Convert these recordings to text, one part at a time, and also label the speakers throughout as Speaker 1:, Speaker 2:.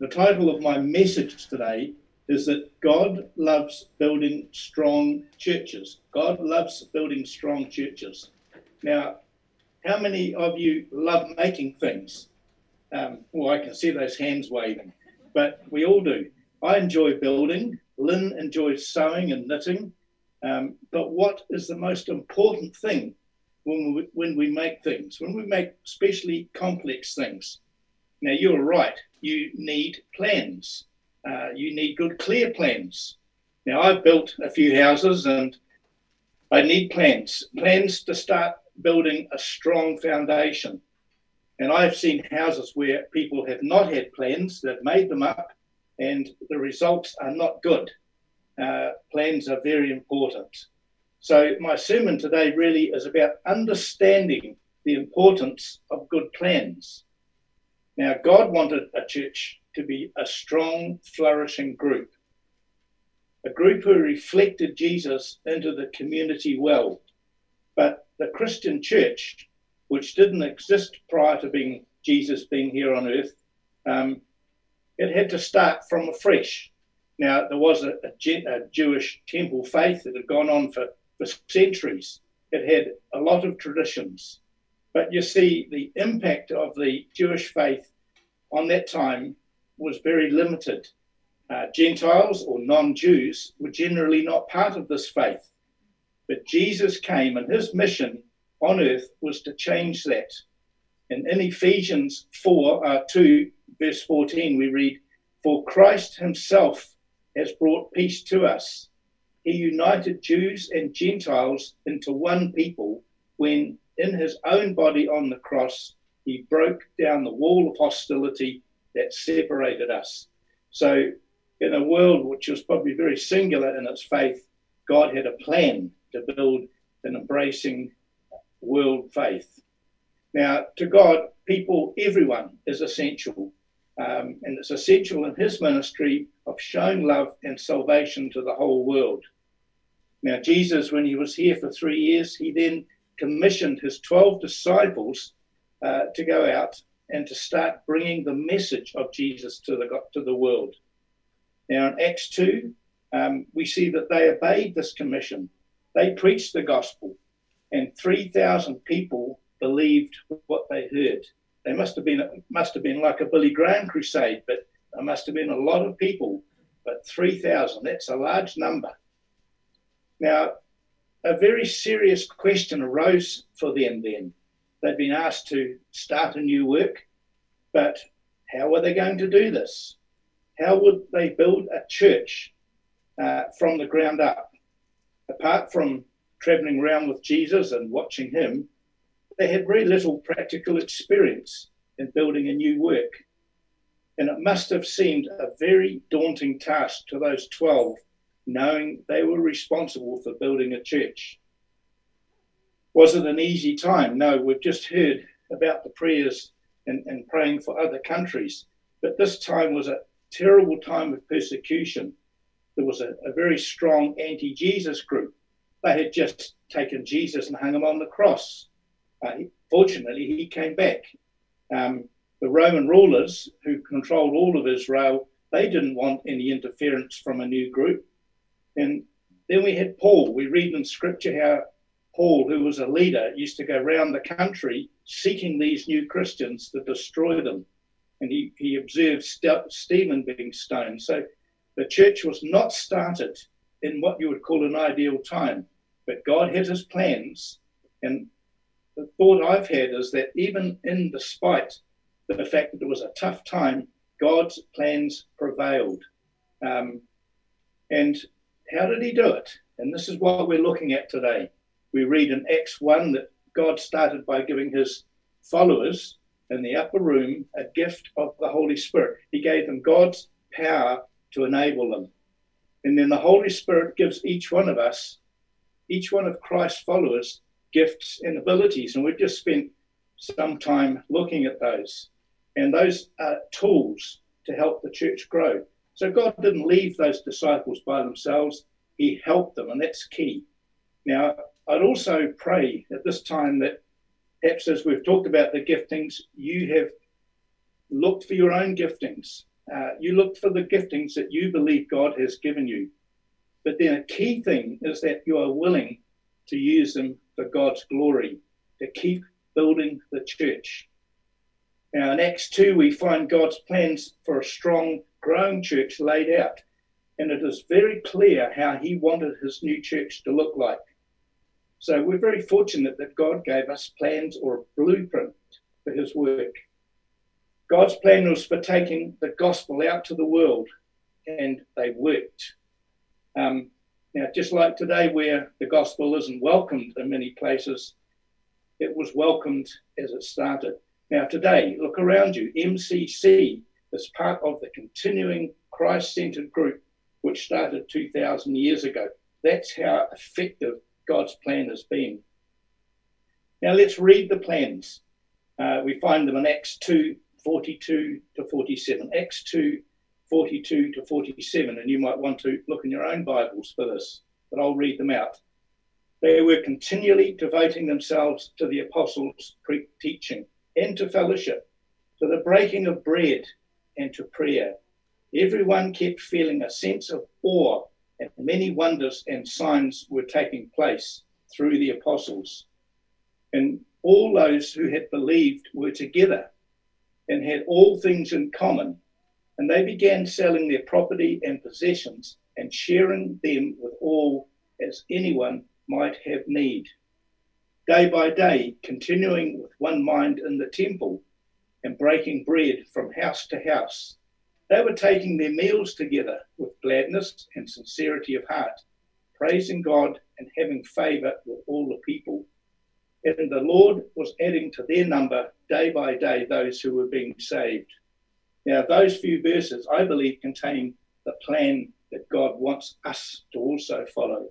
Speaker 1: The title of my message today is that God loves building strong churches. God loves building strong churches. Now, how many of you love making things? Um, well, I can see those hands waving, but we all do. I enjoy building. Lynn enjoys sewing and knitting. Um, but what is the most important thing when we, when we make things? When we make especially complex things? Now, you're right. You need plans. Uh, you need good, clear plans. Now, I've built a few houses and I need plans, plans to start building a strong foundation. And I've seen houses where people have not had plans, they've made them up, and the results are not good. Uh, plans are very important. So, my sermon today really is about understanding the importance of good plans. Now, God wanted a church to be a strong, flourishing group, a group who reflected Jesus into the community well. But the Christian church, which didn't exist prior to being Jesus being here on earth, um, it had to start from afresh. Now, there was a, a, a, Jewish temple faith that had gone on for, for centuries. It had a lot of traditions. But you see, the impact of the Jewish faith on that time was very limited. Uh, Gentiles or non Jews were generally not part of this faith. But Jesus came, and his mission on earth was to change that. And in Ephesians 4 uh, 2, verse 14, we read, For Christ himself has brought peace to us. He united Jews and Gentiles into one people when, in his own body on the cross, he broke down the wall of hostility that separated us. So, in a world which was probably very singular in its faith, God had a plan to build an embracing world faith. Now, to God, people, everyone is essential. Um, and it's essential in his ministry of showing love and salvation to the whole world. Now, Jesus, when he was here for three years, he then commissioned his 12 disciples uh, to go out and to start bringing the message of Jesus to the, to the world. Now, in Acts 2, um, we see that they obeyed this commission. They preached the gospel, and 3,000 people believed what they heard. They must have been must have been like a Billy Graham crusade, but there must have been a lot of people. But 3,000, that's a large number. Now, a very serious question arose for them then. They'd been asked to start a new work, but how were they going to do this? How would they build a church uh, from the ground up? Apart from traveling around with Jesus and watching him, they had very little practical experience in building a new work. And it must have seemed a very daunting task to those 12, knowing they were responsible for building a church. Was it an easy time? No, we've just heard about the prayers and, and praying for other countries. But this time was a terrible time of persecution. There was a, a very strong anti Jesus group. They had just taken Jesus and hung him on the cross. Uh, fortunately, he came back. Um, the Roman rulers who controlled all of Israel, they didn't want any interference from a new group. And then we had Paul. We read in scripture how Paul, who was a leader, used to go around the country seeking these new Christians to destroy them. And he, he observed St- Stephen being stoned. So the church was not started in what you would call an ideal time, but God had his plans. And the thought I've had is that even in despite the fact that it was a tough time, God's plans prevailed. Um, and how did he do it? And this is what we're looking at today we read in Acts 1 that God started by giving his followers in the upper room a gift of the Holy Spirit. He gave them God's power to enable them. And then the Holy Spirit gives each one of us, each one of Christ's followers, gifts and abilities. And we've just spent some time looking at those. And those are tools to help the church grow. So God didn't leave those disciples by themselves, He helped them, and that's key. Now, I'd also pray at this time that perhaps as we've talked about the giftings, you have looked for your own giftings. uh, you looked for the giftings that you believe God has given you. But then a key thing is that you are willing to use them for God's glory, to keep building the church. Now, in Acts 2, we find God's plans for a strong, growing church laid out. And it is very clear how He wanted His new church to look like. So we're very fortunate that God gave us plans or a blueprint for His work. God's plan was for taking the gospel out to the world, and they worked. Um, now, just like today, where the gospel isn't welcomed in many places, it was welcomed as it started. Now, today, look around you. MCC is part of the continuing Christ centered group which started 2,000 years ago. That's how effective God's plan has been. Now, let's read the plans. Uh, we find them in Acts 2 42 to 47. Acts 2 42 to 47, and you might want to look in your own Bibles for this, but I'll read them out. They were continually devoting themselves to the apostles' teaching and to fellowship, to the breaking of bread and to prayer. Everyone kept feeling a sense of awe, and many wonders and signs were taking place through the apostles. And all those who had believed were together and had all things in common and they began selling their property and possessions and sharing them with all as anyone might have need. Day by day, continuing with one mind in the temple and breaking bread from house to house, they were taking their meals together with gladness and sincerity of heart, praising God and having favor with all the people. And the Lord was adding to their number day by day those who were being saved. Now, those few verses, I believe, contain the plan that God wants us to also follow.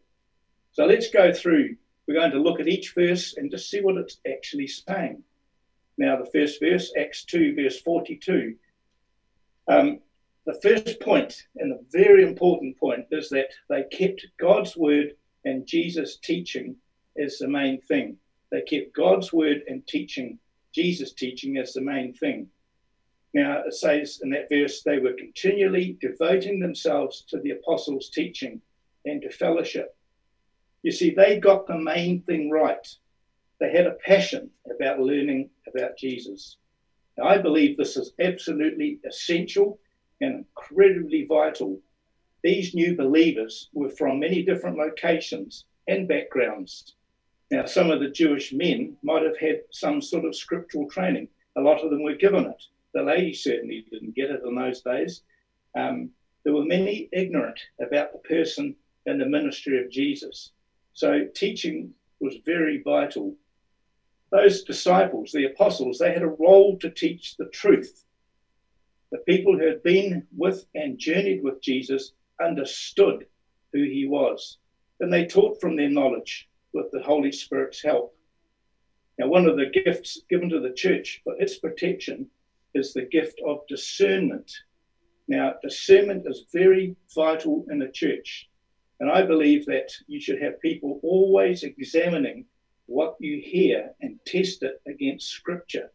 Speaker 1: So let's go through. We're going to look at each verse and just see what it's actually saying. Now, the first verse, Acts 2, verse 42. Um, the first point, and a very important point, is that they kept God's word and Jesus' teaching as the main thing. They kept God's word and teaching, Jesus' teaching, as the main thing. Now, it says in that verse, they were continually devoting themselves to the apostles' teaching and to fellowship. You see, they got the main thing right. They had a passion about learning about Jesus. Now, I believe this is absolutely essential and incredibly vital. These new believers were from many different locations and backgrounds. Now, some of the Jewish men might have had some sort of scriptural training. A lot of them were given it. The ladies certainly didn't get it in those days. Um, there were many ignorant about the person and the ministry of Jesus. So teaching was very vital. Those disciples, the apostles, they had a role to teach the truth. The people who had been with and journeyed with Jesus understood who he was, and they taught from their knowledge with the Holy Spirit's help. Now, one of the gifts given to the church for its protection is the gift of discernment. Now, discernment is very vital in a church. And I believe that you should have people always examining what you hear and test it against Scripture.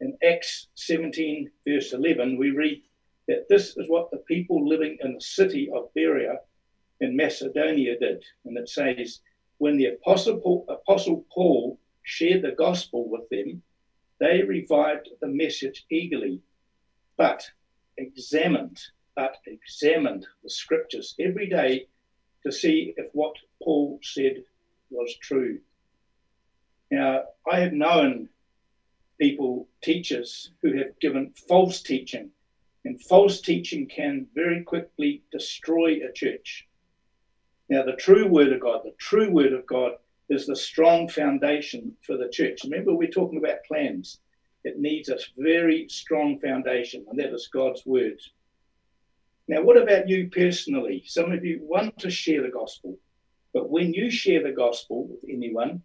Speaker 1: In Acts 17, verse 11, we read that this is what the people living in the city of Berea in Macedonia did. And it says, when the Apostle Apostle Paul shared the gospel with them, they revived the message eagerly, but examined, but examined the scriptures every day to see if what Paul said was true. Now, I have known people, teachers, who have given false teaching, and false teaching can very quickly destroy a church. Now, the true word of God, the true word of God is the strong foundation for the church. Remember, we're talking about plans. It needs a very strong foundation, and that is God's word. Now, what about you personally? Some of you want to share the gospel, but when you share the gospel with anyone,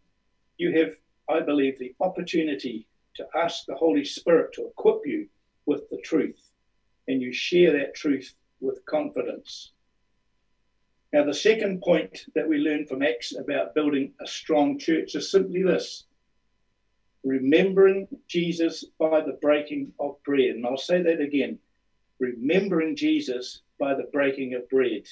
Speaker 1: you have, I believe, the opportunity to ask the Holy Spirit to equip you with the truth, and you share that truth with confidence. Now, the second point that we learn from Acts about building a strong church is simply this remembering Jesus by the breaking of bread. And I'll say that again remembering Jesus by the breaking of bread.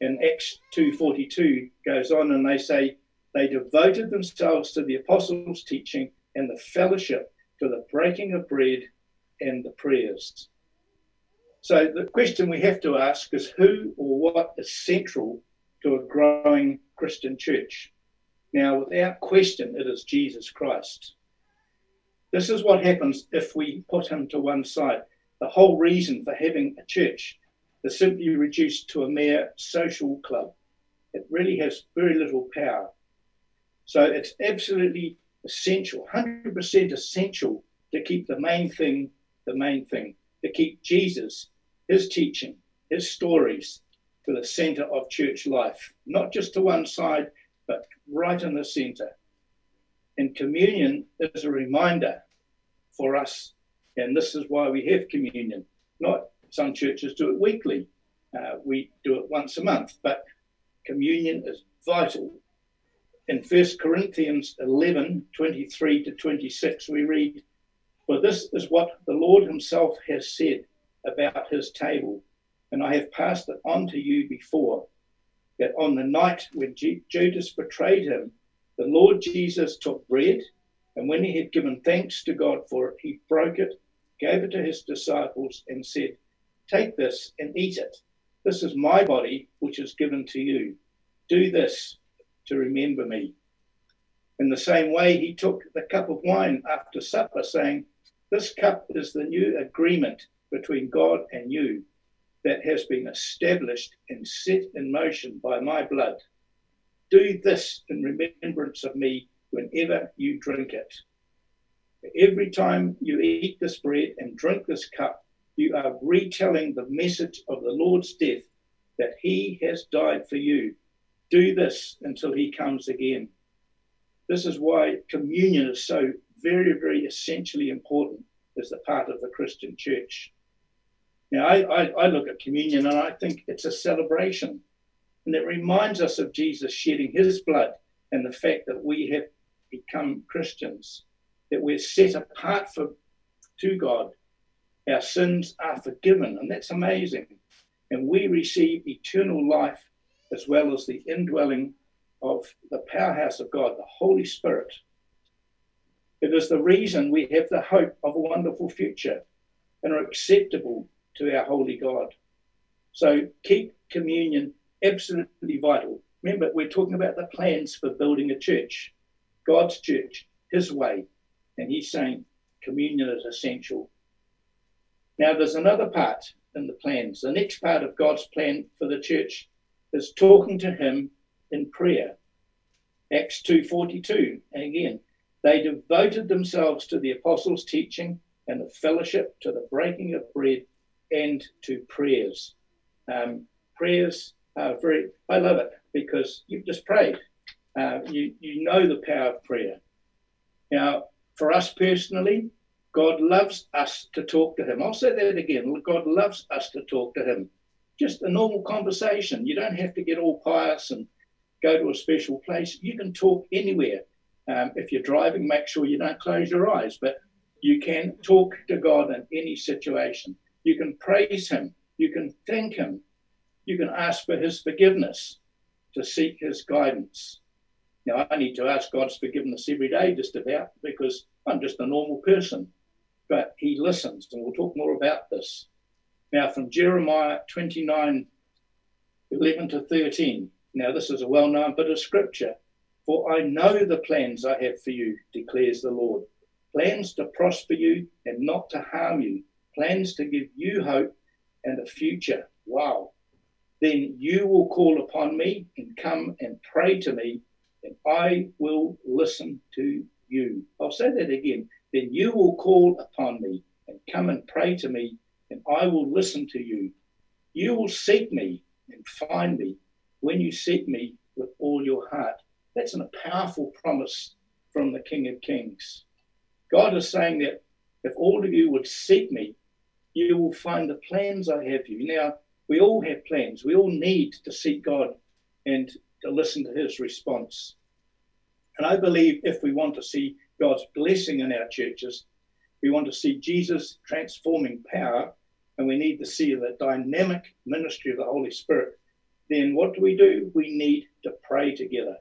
Speaker 1: And Acts 2.42 goes on and they say, they devoted themselves to the apostles' teaching and the fellowship, to the breaking of bread and the prayers. So the question we have to ask is who or what is central to a growing Christian church? Now, without question, it is Jesus Christ. This is what happens if we put him to one side. The whole reason for having a church is simply reduced to a mere social club. It really has very little power. So it's absolutely essential, 100% essential to keep the main thing the main thing, to keep Jesus, his teaching, his stories to the center of church life, not just to one side, but right in the center. And communion is a reminder for us, and this is why we have communion. Not some churches do it weekly, uh, we do it once a month, but communion is vital. In 1 Corinthians 11 23 to 26, we read, For this is what the Lord Himself has said about His table, and I have passed it on to you before, that on the night when Judas betrayed Him, the Lord Jesus took bread, and when He had given thanks to God for it, He broke it, gave it to His disciples, and said, Take this and eat it. This is my body, which is given to you. Do this to remember me. In the same way, he took the cup of wine after supper, saying, This cup is the new agreement between God and you that has been established and set in motion by my blood. Do this in remembrance of me whenever you drink it. Every time you eat this bread and drink this cup, you are retelling the message of the Lord's death that he has died for you. Do this until he comes again. This is why communion is so very, very essentially important as the part of the Christian church. Now, I, I, I look at communion and I think it's a celebration. And it reminds us of Jesus shedding his blood and the fact that we have become Christians, that we're set apart for, to God. Our sins are forgiven, and that's amazing. And we receive eternal life as well as the indwelling of the powerhouse of God, the Holy Spirit. It is the reason we have the hope of a wonderful future and are acceptable to our holy God. So keep communion absolutely vital. Remember, we're talking about the plans for building a church, God's church, His way. And He's saying communion is essential. Now, there's another part in the plans. The next part of God's plan for the church is talking to Him in prayer. Acts 2:42. And again, they devoted themselves to the apostles' teaching and the fellowship, to the breaking of bread, and to prayers. Um, prayers are very. I love it because you've just prayed. Uh, you you know the power of prayer. Now, for us personally, God loves us to talk to Him. I'll say that again. God loves us to talk to Him. Just a normal conversation. You don't have to get all pious and go to a special place. You can talk anywhere. Um, if you're driving, make sure you don't close your eyes, but you can talk to God in any situation. You can praise Him. You can thank Him. You can ask for His forgiveness to seek His guidance. Now, I need to ask God's forgiveness every day, just about, because I'm just a normal person. But He listens, and we'll talk more about this. Now, from Jeremiah 29 11 to 13. Now, this is a well known bit of scripture. For I know the plans I have for you, declares the Lord plans to prosper you and not to harm you, plans to give you hope and a future. Wow. Then you will call upon me and come and pray to me, and I will listen to you. I'll say that again. Then you will call upon me and come and pray to me, and I will listen to you. You will seek me and find me when you seek me with all your heart. That's a powerful promise from the King of Kings. God is saying that if all of you would seek me, you will find the plans I have for you. Now, we all have plans. We all need to seek God and to listen to his response. And I believe if we want to see God's blessing in our churches, we want to see Jesus' transforming power, and we need to see the dynamic ministry of the Holy Spirit, then what do we do? We need to pray together.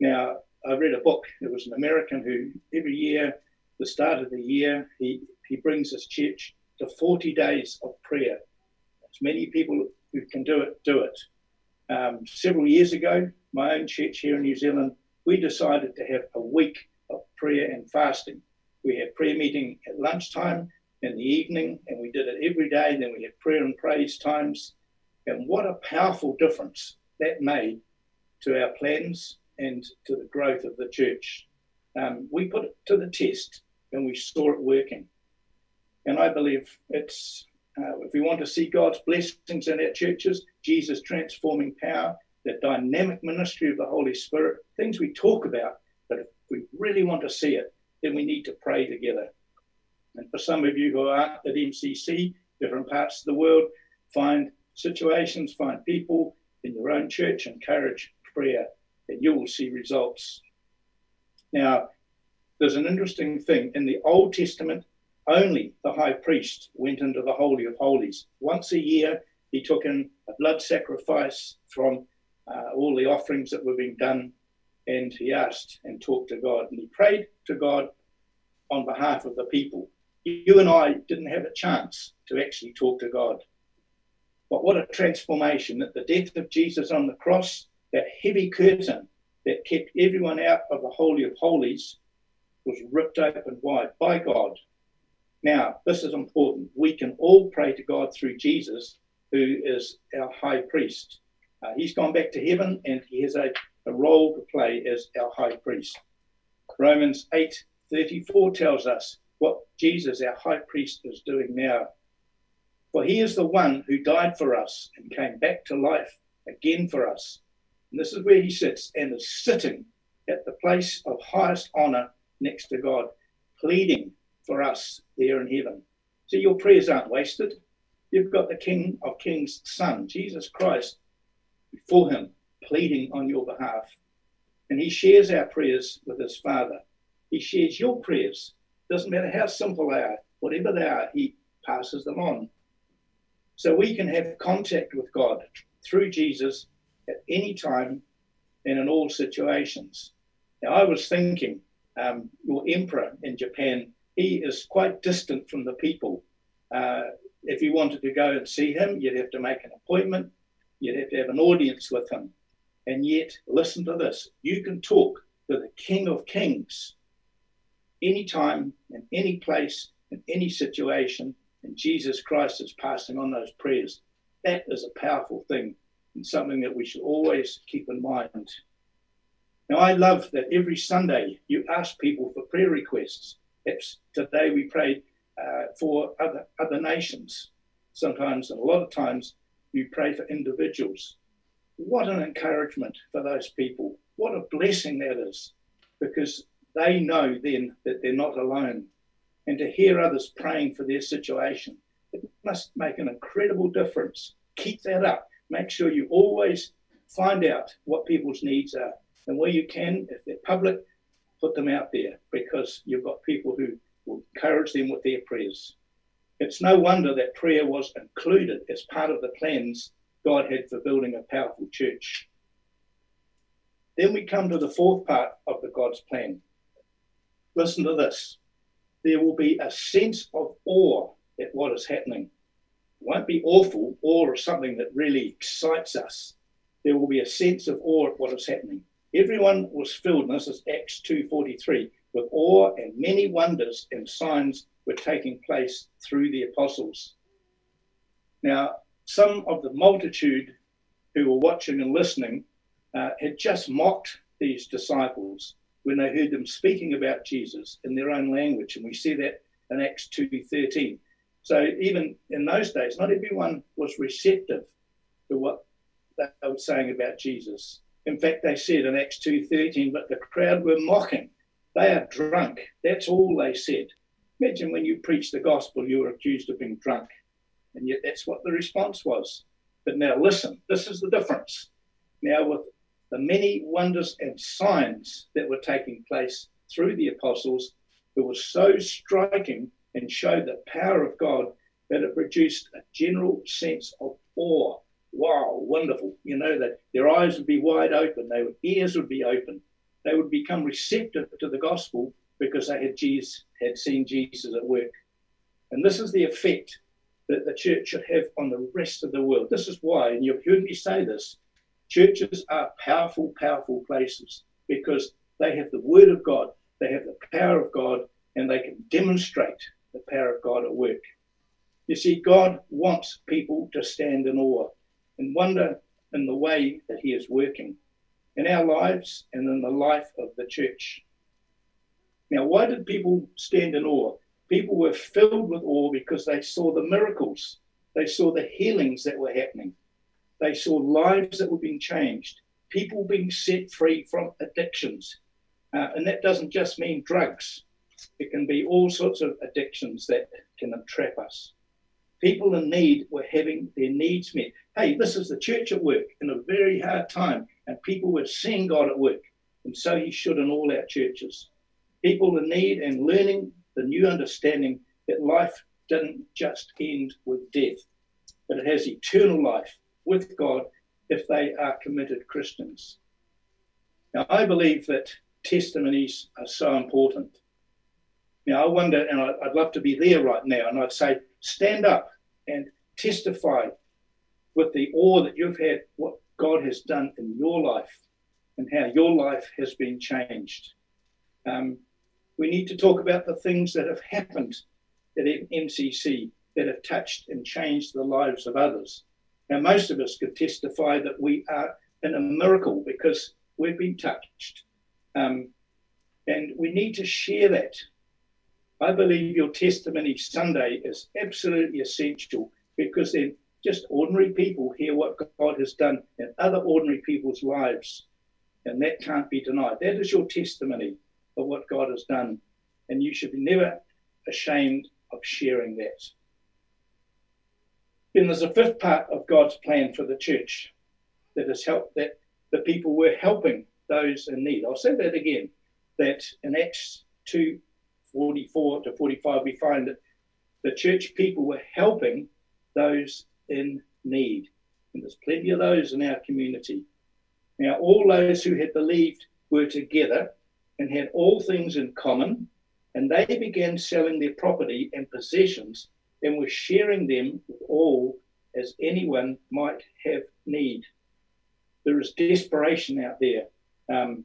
Speaker 1: Now, I read a book. It was an American who every year, the start of the year, he, he brings his church to 40 days of prayer. As many people who can do it, do it. Um, several years ago, my own church here in New Zealand, we decided to have a week of prayer and fasting. We had prayer meeting at lunchtime in the evening, and we did it every day. Then we had prayer and praise times. And what a powerful difference that made to our plans and to the growth of the church. Um, we put it to the test and we saw it working. And I believe it's, uh, if we want to see God's blessings in our churches, Jesus' transforming power, the dynamic ministry of the Holy Spirit, things we talk about, but if we really want to see it, then we need to pray together. And for some of you who are at MCC, different parts of the world, find situations, find people in your own church, encourage prayer, and you will see results. Now, there's an interesting thing. In the Old Testament, only the high priest went into the Holy of Holies. Once a year, he took in a blood sacrifice from uh, all the offerings that were being done, and he asked and talked to God. And he prayed to God on behalf of the people. You and I didn't have a chance to actually talk to God. But what a transformation that the death of Jesus on the cross, that heavy curtain that kept everyone out of the Holy of Holies, was ripped open wide by God. Now, this is important. We can all pray to God through Jesus, who is our high priest. Uh, he's gone back to heaven and he has a, a role to play as our high priest. Romans 8 34 tells us what Jesus, our high priest, is doing now. For he is the one who died for us and came back to life again for us. And this is where he sits and is sitting at the place of highest honor next to God, pleading for us there in heaven. So your prayers aren't wasted. You've got the King of Kings' Son, Jesus Christ, before him, pleading on your behalf. And he shares our prayers with his Father. He shares your prayers. Doesn't matter how simple they are, whatever they are, he passes them on. So we can have contact with God through Jesus at any time and in all situations. Now, I was thinking, um, your emperor in Japan, he is quite distant from the people. Uh, if you wanted to go and see him, you'd have to make an appointment, you'd have to have an audience with him. And yet, listen to this you can talk to the King of Kings anytime, in any place, in any situation, and Jesus Christ is passing on those prayers. That is a powerful thing and something that we should always keep in mind. Now, I love that every Sunday you ask people for prayer requests. Perhaps today we prayed uh, for other, other nations. Sometimes, and a lot of times, you pray for individuals. What an encouragement for those people. What a blessing that is because they know then that they're not alone and to hear others praying for their situation. It must make an incredible difference. Keep that up. Make sure you always find out what people's needs are. And where you can, if they're public, put them out there because you've got people who will encourage them with their prayers. It's no wonder that prayer was included as part of the plans God had for building a powerful church. Then we come to the fourth part of the God's plan. Listen to this there will be a sense of awe at what is happening. It won't be awful, awe is something that really excites us. There will be a sense of awe at what is happening. Everyone was filled, and this is Acts 2.43, with awe and many wonders and signs were taking place through the apostles. Now, some of the multitude who were watching and listening uh, had just mocked these disciples when they heard them speaking about Jesus in their own language. And we see that in Acts 2.13. So even in those days, not everyone was receptive to what they were saying about Jesus. In fact, they said in Acts 2.13, but the crowd were mocking. They are drunk. That's all they said. Imagine when you preach the gospel, you were accused of being drunk. And yet that's what the response was. But now listen, this is the difference. Now, with the many wonders and signs that were taking place through the apostles, it was so striking and showed the power of God that it produced a general sense of awe. Wow, wonderful. You know, that their eyes would be wide open, their ears would be open, they would become receptive to the gospel because they had, Jesus, had seen Jesus at work. And this is the effect that the church should have on the rest of the world. This is why, and you've heard me say this, churches are powerful, powerful places because they have the word of God, they have the power of God, and they can demonstrate the power of God at work. You see, God wants people to stand in awe and wonder in the way that He is working in our lives and in the life of the church. Now, why did people stand in awe? People were filled with awe because they saw the miracles, they saw the healings that were happening, they saw lives that were being changed, people being set free from addictions. Uh, and that doesn't just mean drugs, it can be all sorts of addictions that can entrap us. People in need were having their needs met. Hey, this is the church at work in a very hard time, and people were seeing God at work. And so He should in all our churches. People in need and learning the new understanding that life didn't just end with death, but it has eternal life with God if they are committed Christians. Now, I believe that testimonies are so important. Now, I wonder, and I'd love to be there right now, and I'd say, stand up and testify with the awe that you've had what God has done in your life and how your life has been changed. Um, we need to talk about the things that have happened at MCC that have touched and changed the lives of others. Now, most of us could testify that we are in a miracle because we've been touched. Um, and we need to share that. I believe your testimony Sunday is absolutely essential because then just ordinary people hear what God has done in other ordinary people's lives. And that can't be denied. That is your testimony of what God has done. And you should be never ashamed of sharing that. Then there's a fifth part of God's plan for the church that has helped that the people were helping those in need. I'll say that again. That in Acts 2 44 to 45, we find that the church people were helping those in need. And there's plenty of those in our community. Now, all those who had believed were together and had all things in common, and they began selling their property and possessions and were sharing them with all as anyone might have need. There is desperation out there, um,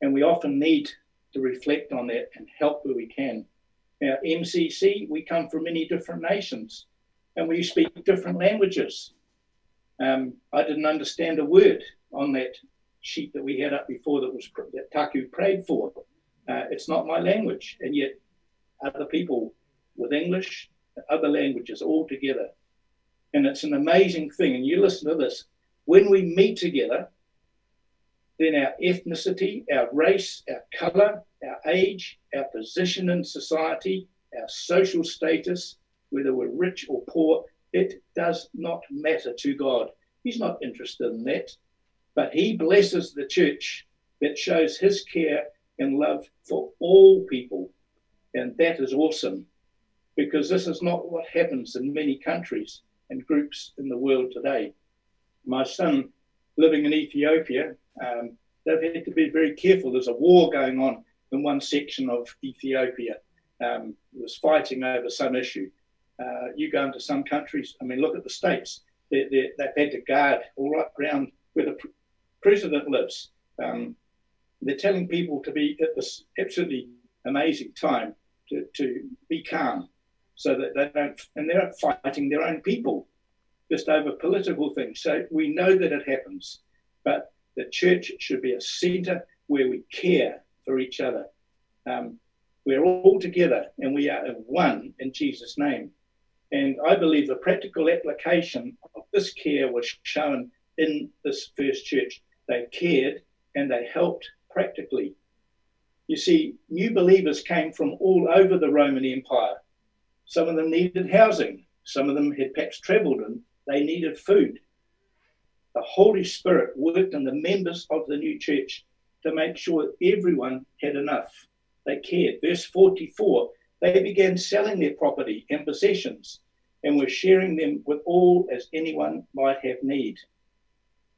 Speaker 1: and we often need to reflect on that and help where we can. Now, MCC, we come from many different nations and we speak different languages. Um, I didn't understand a word on that sheet that we had up before that was that Taku prayed for. Uh, it's not my language, and yet other people with English, other languages, all together. And it's an amazing thing. And you listen to this when we meet together, then our ethnicity, our race, our color, our age, our position in society, our social status, whether we're rich or poor, it does not matter to God. He's not interested in that. But He blesses the church that shows His care and love for all people. And that is awesome because this is not what happens in many countries and groups in the world today. My son, living in Ethiopia, um, they've had to be very careful. There's a war going on in one section of Ethiopia. Um, there's fighting over some issue. Uh, you go into some countries, I mean, look at the states. they have had to guard all right around where the president lives. Um, they're telling people to be at this absolutely amazing time to, to be calm so that they don't, and they're fighting their own people just over political things. So we know that it happens, but the church should be a center where we care for each other. Um, we're all together and we are one in Jesus' name. And I believe the practical application of this care was shown in this first church. They cared and they helped practically. You see, new believers came from all over the Roman Empire. Some of them needed housing, some of them had perhaps traveled and they needed food. The Holy Spirit worked in the members of the new church to make sure everyone had enough. They cared. Verse 44 they began selling their property and possessions and were sharing them with all as anyone might have need.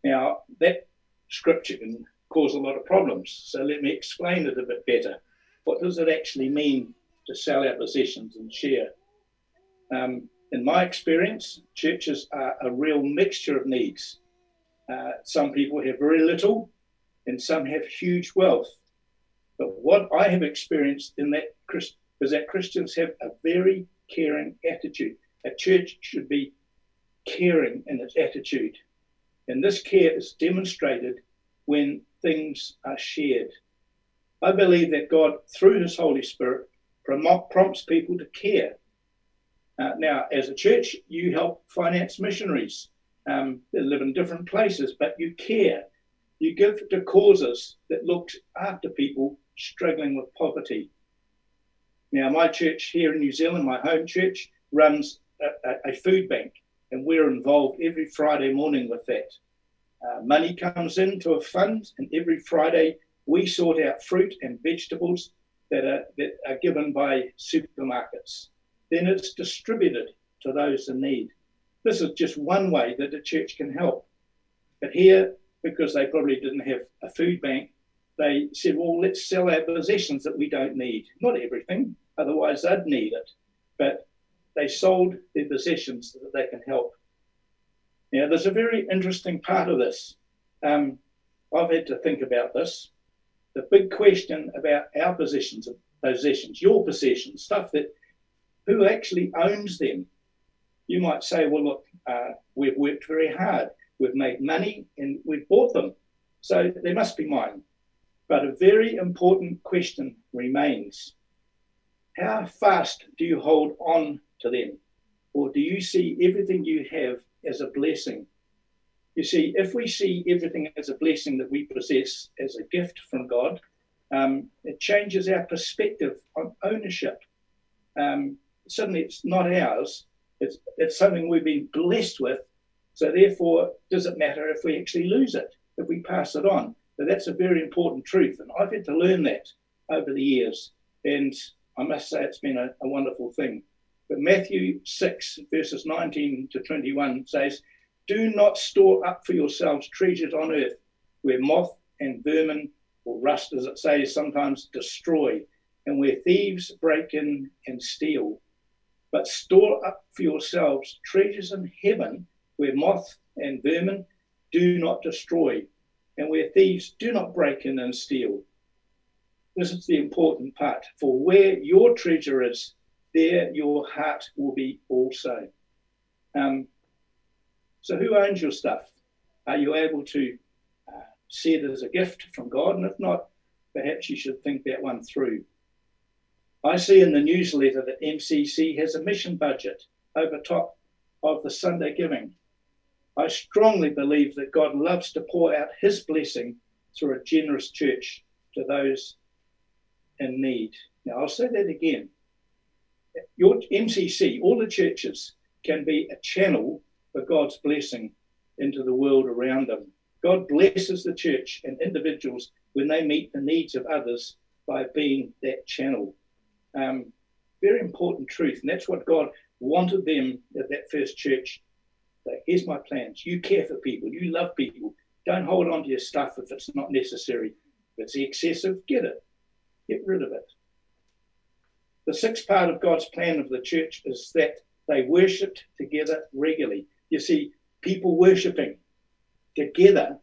Speaker 1: Now, that scripture can cause a lot of problems, so let me explain it a bit better. What does it actually mean to sell our possessions and share? Um, in my experience, churches are a real mixture of needs. Uh, some people have very little, and some have huge wealth. But what I have experienced in that is that Christians have a very caring attitude. A church should be caring in its attitude. And this care is demonstrated when things are shared. I believe that God, through His Holy Spirit, prompts people to care. Uh, now, as a church, you help finance missionaries um, that live in different places, but you care. You give to causes that look after people struggling with poverty. Now, my church here in New Zealand, my home church, runs a, a food bank, and we're involved every Friday morning with that. Uh, money comes into a fund, and every Friday we sort out fruit and vegetables that are, that are given by supermarkets. Then it's distributed to those in need. This is just one way that the church can help. But here, because they probably didn't have a food bank, they said, well, let's sell our possessions that we don't need. Not everything, otherwise they'd need it. They sold their possessions so that they can help. Now, there's a very interesting part of this. Um, I've had to think about this. The big question about our possessions, possessions, your possessions, stuff that who actually owns them? You might say, well, look, uh, we've worked very hard, we've made money, and we've bought them, so they must be mine. But a very important question remains how fast do you hold on to them? Or do you see everything you have as a blessing? You see, if we see everything as a blessing that we possess as a gift from God, um, it changes our perspective on ownership. Um, suddenly, it's not ours, it's, it's something we've been blessed with. So, therefore, does it matter if we actually lose it, if we pass it on? But that's a very important truth. And I've had to learn that over the years. And I must say, it's been a, a wonderful thing. But Matthew 6, verses 19 to 21 says, Do not store up for yourselves treasures on earth where moth and vermin or rust, as it says, sometimes destroy, and where thieves break in and steal. But store up for yourselves treasures in heaven where moth and vermin do not destroy, and where thieves do not break in and steal. This is the important part. For where your treasure is, there your heart will be also. Um, so, who owns your stuff? Are you able to uh, see it as a gift from God? And if not, perhaps you should think that one through. I see in the newsletter that MCC has a mission budget over top of the Sunday giving. I strongly believe that God loves to pour out his blessing through a generous church to those in need. Now, I'll say that again your MCC, all the churches can be a channel for God's blessing into the world around them. God blesses the church and individuals when they meet the needs of others by being that channel. Um, very important truth, and that's what God wanted them at that first church. Like, here's my plans. You care for people. You love people. Don't hold on to your stuff if it's not necessary. If it's excessive, get it. Get rid of it. The sixth part of God's plan of the church is that they worshipped together regularly. You see, people worshipping together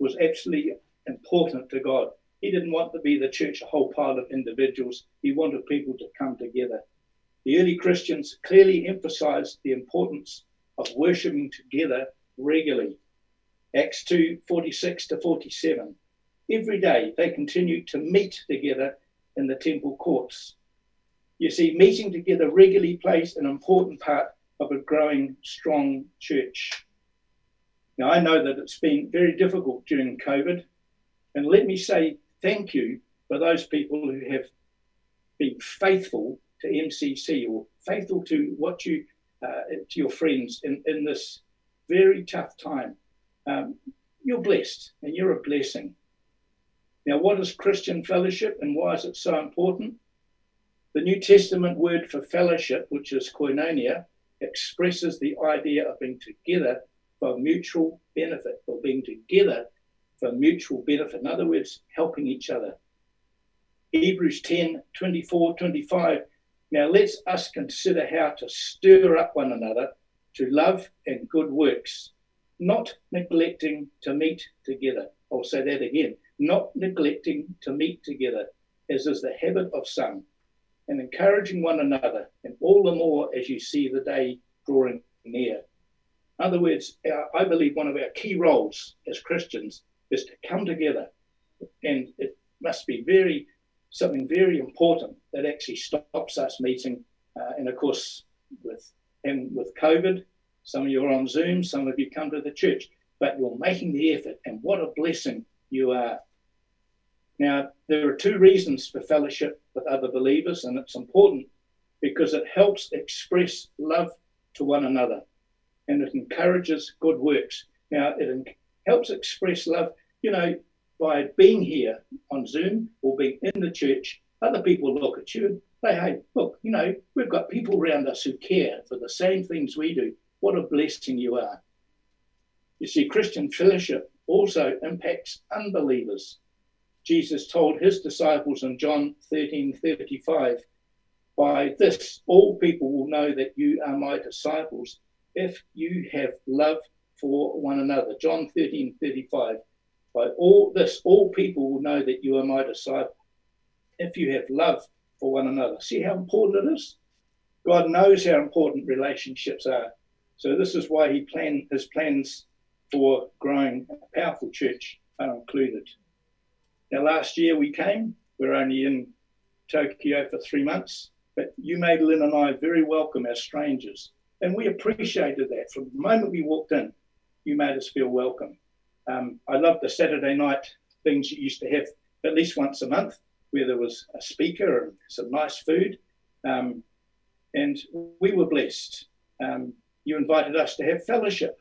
Speaker 1: was absolutely important to God. He didn't want to be the church a whole pile of individuals. He wanted people to come together. The early Christians clearly emphasized the importance of worshipping together regularly. Acts 2 46 to 47. Every day they continued to meet together in the temple courts. You see, meeting together regularly plays an important part of a growing, strong church. Now, I know that it's been very difficult during COVID, and let me say thank you for those people who have been faithful to MCC or faithful to what you, uh, to your friends in, in this very tough time. Um, you're blessed and you're a blessing. Now, what is Christian fellowship and why is it so important? The New Testament word for fellowship, which is koinonia, expresses the idea of being together for mutual benefit, or being together for mutual benefit. In other words, helping each other. Hebrews 10 24, 25. Now let's us consider how to stir up one another to love and good works, not neglecting to meet together. I'll say that again. Not neglecting to meet together, as is the habit of some, and encouraging one another, and all the more as you see the day drawing near. In other words, our, I believe one of our key roles as Christians is to come together, and it must be very something very important that actually stops us meeting. Uh, and of course, with and with COVID, some of you are on Zoom, some of you come to the church, but you're making the effort, and what a blessing you are. Now, there are two reasons for fellowship with other believers, and it's important because it helps express love to one another and it encourages good works. Now, it helps express love, you know, by being here on Zoom or being in the church. Other people look at you and say, hey, look, you know, we've got people around us who care for the same things we do. What a blessing you are. You see, Christian fellowship also impacts unbelievers. Jesus told his disciples in John 13 35, By this, all people will know that you are my disciples if you have love for one another. John 13 35. By all this, all people will know that you are my disciple if you have love for one another. See how important it is? God knows how important relationships are. So this is why he planned his plans for growing a powerful church are included. Now last year we came, we we're only in Tokyo for three months, but you made Lynn and I very welcome as strangers. And we appreciated that. From the moment we walked in, you made us feel welcome. Um, I love the Saturday night things you used to have at least once a month, where there was a speaker and some nice food. Um, and we were blessed. Um, you invited us to have fellowship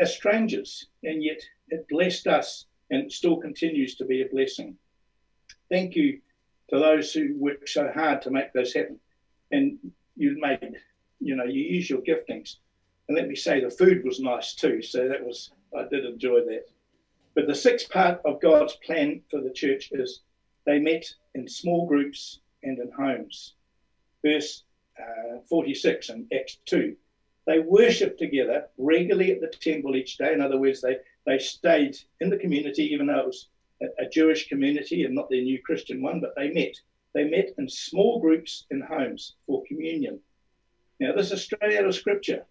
Speaker 1: as strangers, and yet it blessed us and still continues to be a blessing. Thank you to those who worked so hard to make this happen. And you made, you know, you use your giftings. And let me say, the food was nice too. So that was I did enjoy that. But the sixth part of God's plan for the church is they met in small groups and in homes. Verse uh, 46 in Acts 2. They worshipped together regularly at the temple each day. In other words, they, they stayed in the community, even though it was a, Jewish community and not their new Christian one, but they met. They met in small groups in homes for communion. Now, this is straight out of Scripture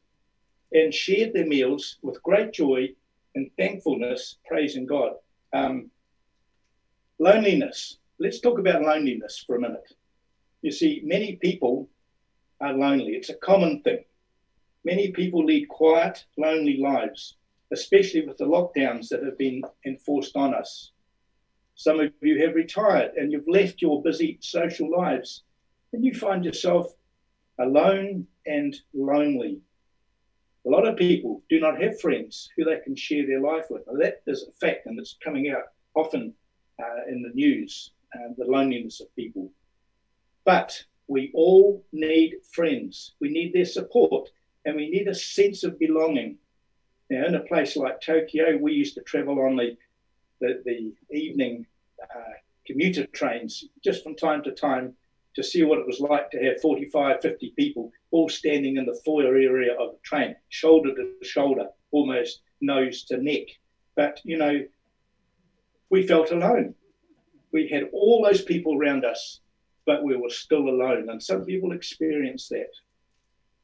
Speaker 1: and shared their meals with great joy and thankfulness, praising God. Um, loneliness. Let's talk about loneliness for a minute. You see, many people are lonely. It's a common thing. Many people lead quiet, lonely lives, especially with the lockdowns that have been enforced on us. Some of you have retired and you've left your busy social lives, and you find yourself alone and lonely. A lot of people do not have friends who they can share their life with. Now, that is a fact, and it's coming out often uh, in the news, uh, the loneliness of people. But we all need friends. We need their support, and we need a sense of belonging. Now, in a place like Tokyo, we used to travel on the, the, the evening uh, commuter trains just from time to time to see what it was like to have 45, 50 people all standing in the foyer area of the train, shoulder to shoulder, almost nose to neck. But, you know, we felt alone. We had all those people around us, but we were still alone. And some people experience that.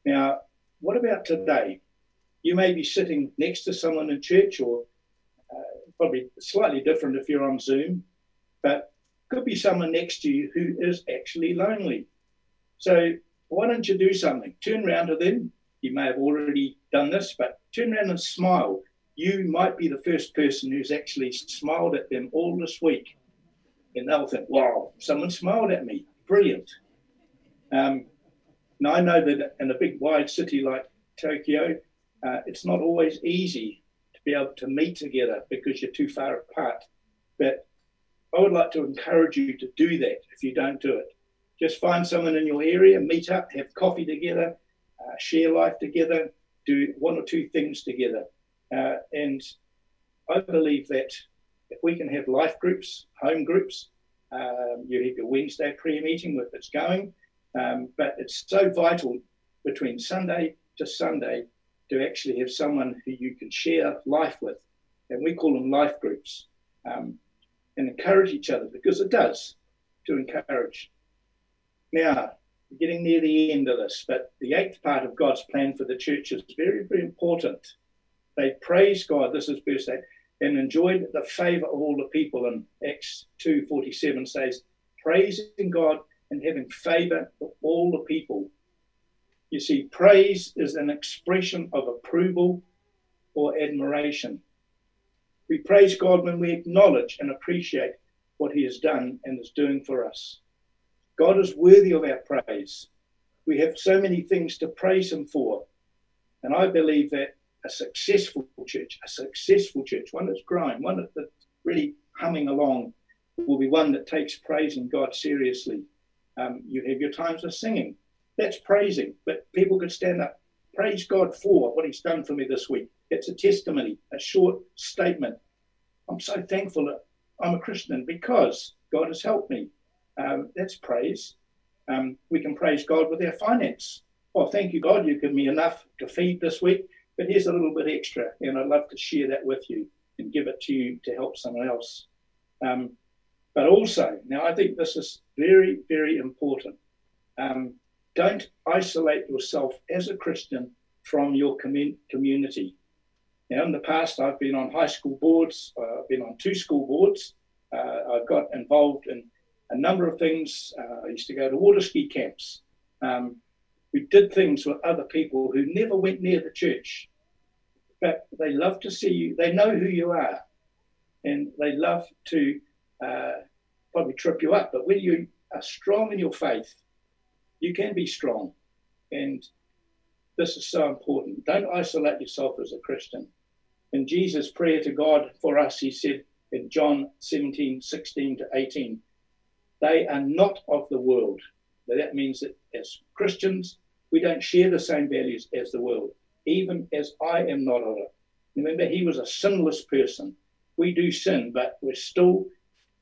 Speaker 1: Now, what about today? You may be sitting next to someone in church, or uh, probably slightly different if you're on Zoom, but could be someone next to you who is actually lonely. So why don't you do something? Turn around to them. You may have already done this, but turn around and smile. You might be the first person who's actually smiled at them all this week. And they'll think, wow, someone smiled at me. Brilliant. Um, now, I know that in a big, wide city like Tokyo, uh, it's not always easy to be able to meet together because you're too far apart. But I would like to encourage you to do that if you don't do it. just find someone in your area, meet up, have coffee together, uh, share life together, do one or two things together. Uh, and I believe that if we can have life groups, home groups, um, you have your Wednesday prayer meeting if it's going, um, but it's so vital between Sunday to Sunday to actually have someone who you can share life with. And we call them life groups um, and encourage each other because it does to encourage. Now, we're getting near the end of this, but the eighth part of God's plan for the church is very, very important. They praised God, this is verse 8, and enjoyed the favor of all the people. And Acts 2.47 says, praising God and having favor of all the people. You see, praise is an expression of approval or admiration. We praise God when we acknowledge and appreciate what He has done and is doing for us. God is worthy of our praise. We have so many things to praise Him for. And I believe that a successful church, a successful church, one that's growing, one that's really humming along, will be one that takes praising God seriously. Um, you have your times of singing. That's praising, but people could stand up, praise God for what He's done for me this week. It's a testimony, a short statement. I'm so thankful that I'm a Christian because God has helped me. Um, that's praise. Um, we can praise God with our finance. Well, thank you, God, you've given me enough to feed this week, but here's a little bit extra, and I'd love to share that with you and give it to you to help someone else. Um, but also, now I think this is very, very important. Um, don't isolate yourself as a Christian from your commun- community. Now, in the past, I've been on high school boards, uh, I've been on two school boards. Uh, I've got involved in a number of things. Uh, I used to go to water ski camps. Um, we did things with other people who never went near the church, but they love to see you. They know who you are, and they love to uh, probably trip you up. But when you are strong in your faith, you can be strong. And this is so important. Don't isolate yourself as a Christian. In Jesus' prayer to God for us, he said in John 17, 16 to 18, they are not of the world. Now that means that as Christians, we don't share the same values as the world, even as I am not of it. Remember, he was a sinless person. We do sin, but we're still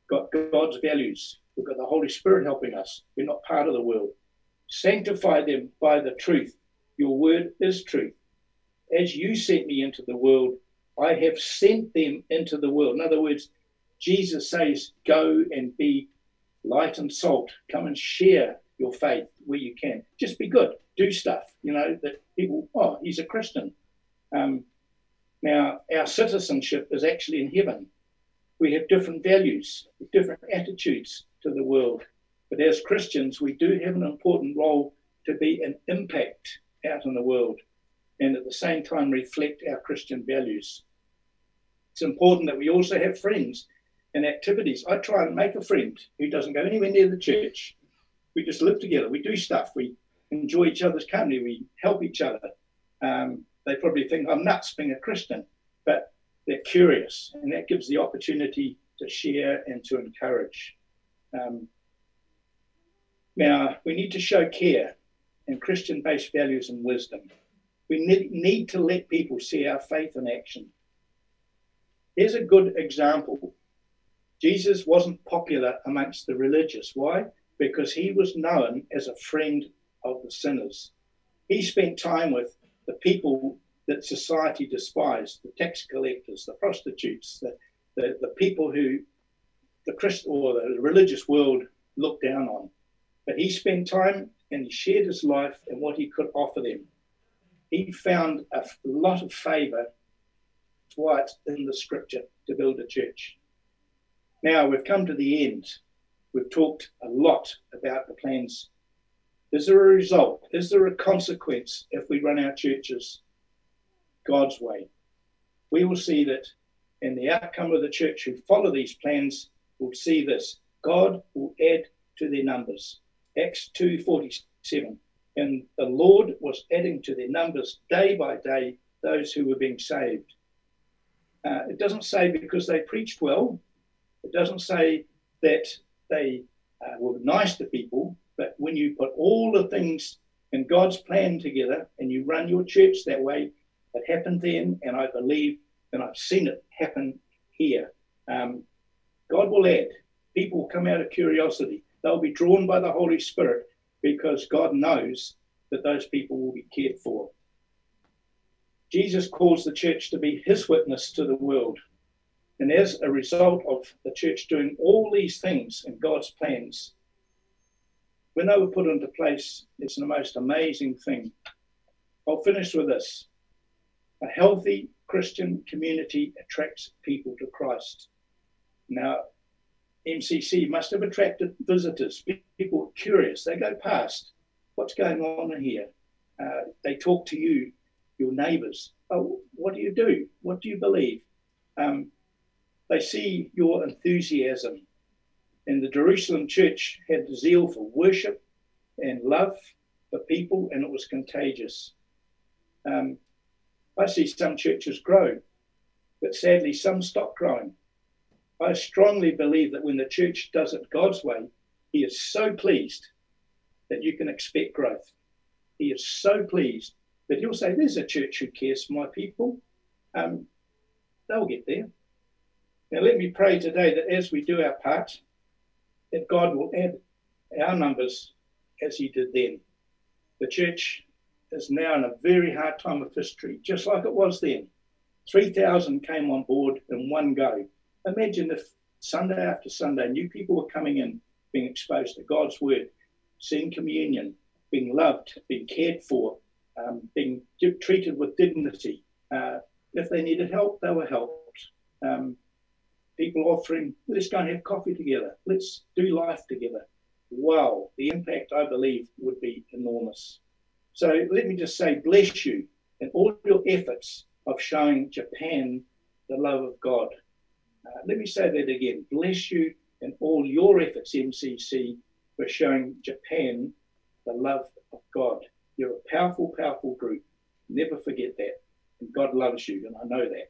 Speaker 1: got God's values. We've got the Holy Spirit helping us. We're not part of the world. Sanctify them by the truth. Your word is truth. As you sent me into the world, I have sent them into the world. In other words, Jesus says, Go and be light and salt. Come and share your faith where you can. Just be good. Do stuff, you know, that people, oh, he's a Christian. Um, now, our citizenship is actually in heaven. We have different values, different attitudes to the world. But as Christians, we do have an important role to be an impact out in the world and at the same time reflect our Christian values. It's important that we also have friends and activities. I try and make a friend who doesn't go anywhere near the church. We just live together. We do stuff. We enjoy each other's company. We help each other. Um, they probably think I'm nuts being a Christian, but they're curious, and that gives the opportunity to share and to encourage. Um, now, we need to show care and Christian based values and wisdom. We need, need to let people see our faith in action. Here's a good example Jesus wasn't popular amongst the religious. Why? Because he was known as a friend of the sinners. He spent time with the people that society despised the tax collectors, the prostitutes, the, the, the people who the Christ or the religious world looked down on. But he spent time and he shared his life and what he could offer them. He found a lot of favor right in the scripture to build a church. Now we've come to the end. We've talked a lot about the plans. Is there a result? Is there a consequence if we run our churches God's way? We will see that in the outcome of the church who follow these plans will see this. God will add to their numbers. Acts 2:47. And the Lord was adding to their numbers day by day those who were being saved. Uh, it doesn't say because they preached well. It doesn't say that they uh, were nice to people. But when you put all the things in God's plan together and you run your church that way, it happened then, and I believe, and I've seen it happen here. Um, God will add. People come out of curiosity. They'll be drawn by the Holy Spirit because God knows that those people will be cared for. Jesus calls the church to be his witness to the world. And as a result of the church doing all these things in God's plans, when they were put into place, it's the most amazing thing. I'll finish with this. A healthy Christian community attracts people to Christ. Now, MCC must have attracted visitors. People curious. They go past. What's going on here? Uh, they talk to you, your neighbours. Oh, what do you do? What do you believe? Um, they see your enthusiasm. And the Jerusalem church had zeal for worship and love for people, and it was contagious. Um, I see some churches grow, but sadly, some stop growing. I strongly believe that when the church does it God's way, He is so pleased that you can expect growth. He is so pleased that He'll say, There's a church who cares for my people. Um, they'll get there. Now, let me pray today that as we do our part, that God will add our numbers as He did then. The church is now in a very hard time of history, just like it was then. 3,000 came on board in one go. Imagine if Sunday after Sunday, new people were coming in, being exposed to God's word, seeing communion, being loved, being cared for, um, being treated with dignity. Uh, if they needed help, they were helped. Um, people offering, let's go and have coffee together, let's do life together. Wow, the impact I believe would be enormous. So let me just say, bless you in all your efforts of showing Japan the love of God. Uh, let me say that again. Bless you and all your efforts, MCC, for showing Japan the love of God. You're a powerful, powerful group. Never forget that. And God loves you, and I know that.